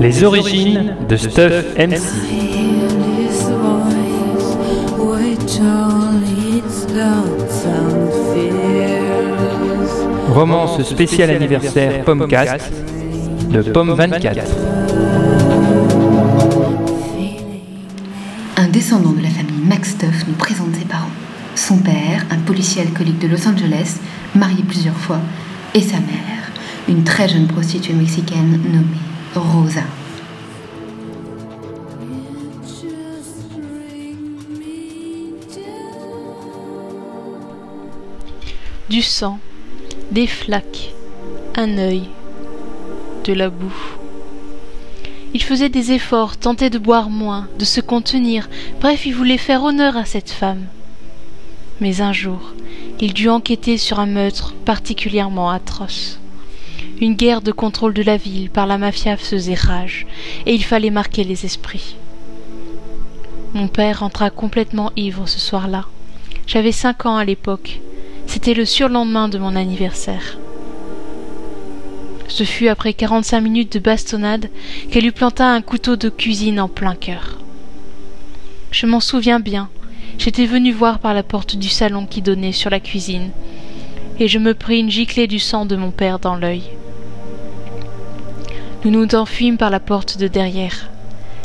Les origines de Stuff MC. Romance spéciale anniversaire Pommecast de Pomme 24. Descendant de la famille Maxtuff nous présente ses parents. Son père, un policier alcoolique de Los Angeles, marié plusieurs fois, et sa mère, une très jeune prostituée mexicaine nommée Rosa. Du sang, des flaques, un œil, de la boue. Il faisait des efforts, tentait de boire moins, de se contenir, bref, il voulait faire honneur à cette femme. Mais un jour, il dut enquêter sur un meurtre particulièrement atroce. Une guerre de contrôle de la ville par la mafia faisait rage, et il fallait marquer les esprits. Mon père rentra complètement ivre ce soir-là. J'avais cinq ans à l'époque. C'était le surlendemain de mon anniversaire. Ce fut après quarante-cinq minutes de bastonnade qu'elle lui planta un couteau de cuisine en plein cœur. Je m'en souviens bien. J'étais venu voir par la porte du salon qui donnait sur la cuisine, et je me pris une giclée du sang de mon père dans l'œil. Nous nous enfuîmes par la porte de derrière.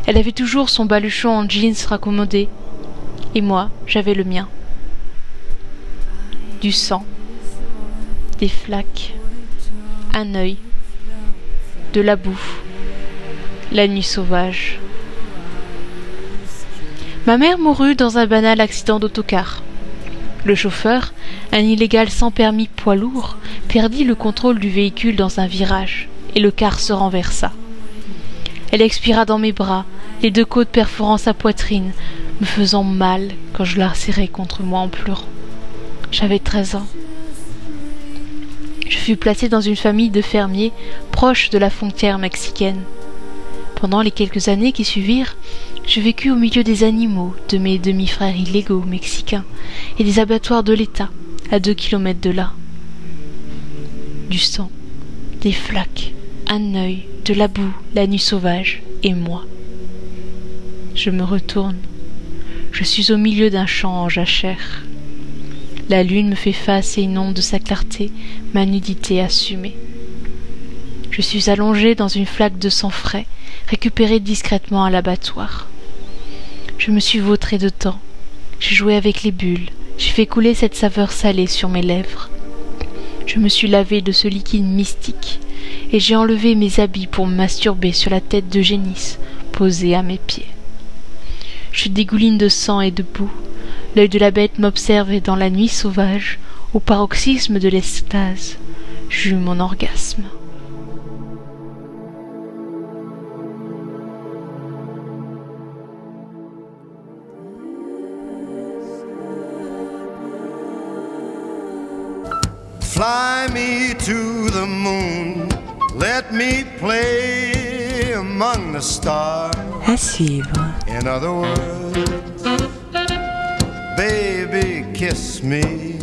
Elle avait toujours son baluchon en jeans raccommodé, et moi j'avais le mien. Du sang, des flaques, un œil, de la boue, la nuit sauvage. Ma mère mourut dans un banal accident d'autocar. Le chauffeur, un illégal sans permis poids lourd, perdit le contrôle du véhicule dans un virage, et le car se renversa. Elle expira dans mes bras, les deux côtes perforant sa poitrine, me faisant mal quand je la serrai contre moi en pleurant. J'avais treize ans. Fus placé dans une famille de fermiers proche de la frontière mexicaine. Pendant les quelques années qui suivirent, je vécus au milieu des animaux, de mes demi-frères illégaux mexicains, et des abattoirs de l'État, à deux kilomètres de là. Du sang, des flaques, un œil, de la boue, la nuit sauvage, et moi. Je me retourne. Je suis au milieu d'un champ en jachère. La lune me fait face et inonde de sa clarté ma nudité assumée. Je suis allongé dans une flaque de sang frais, récupérée discrètement à l'abattoir. Je me suis vautré dedans. J'ai joué avec les bulles. J'ai fait couler cette saveur salée sur mes lèvres. Je me suis lavé de ce liquide mystique, et j'ai enlevé mes habits pour me masturber sur la tête de Génis, posée à mes pieds. Je dégouline de sang et de boue. L'œil de la bête m'observe et dans la nuit sauvage, au paroxysme de l'extase, j'eus mon orgasme. Fly me to the moon, let me play among the stars. À suivre. In other words, kiss me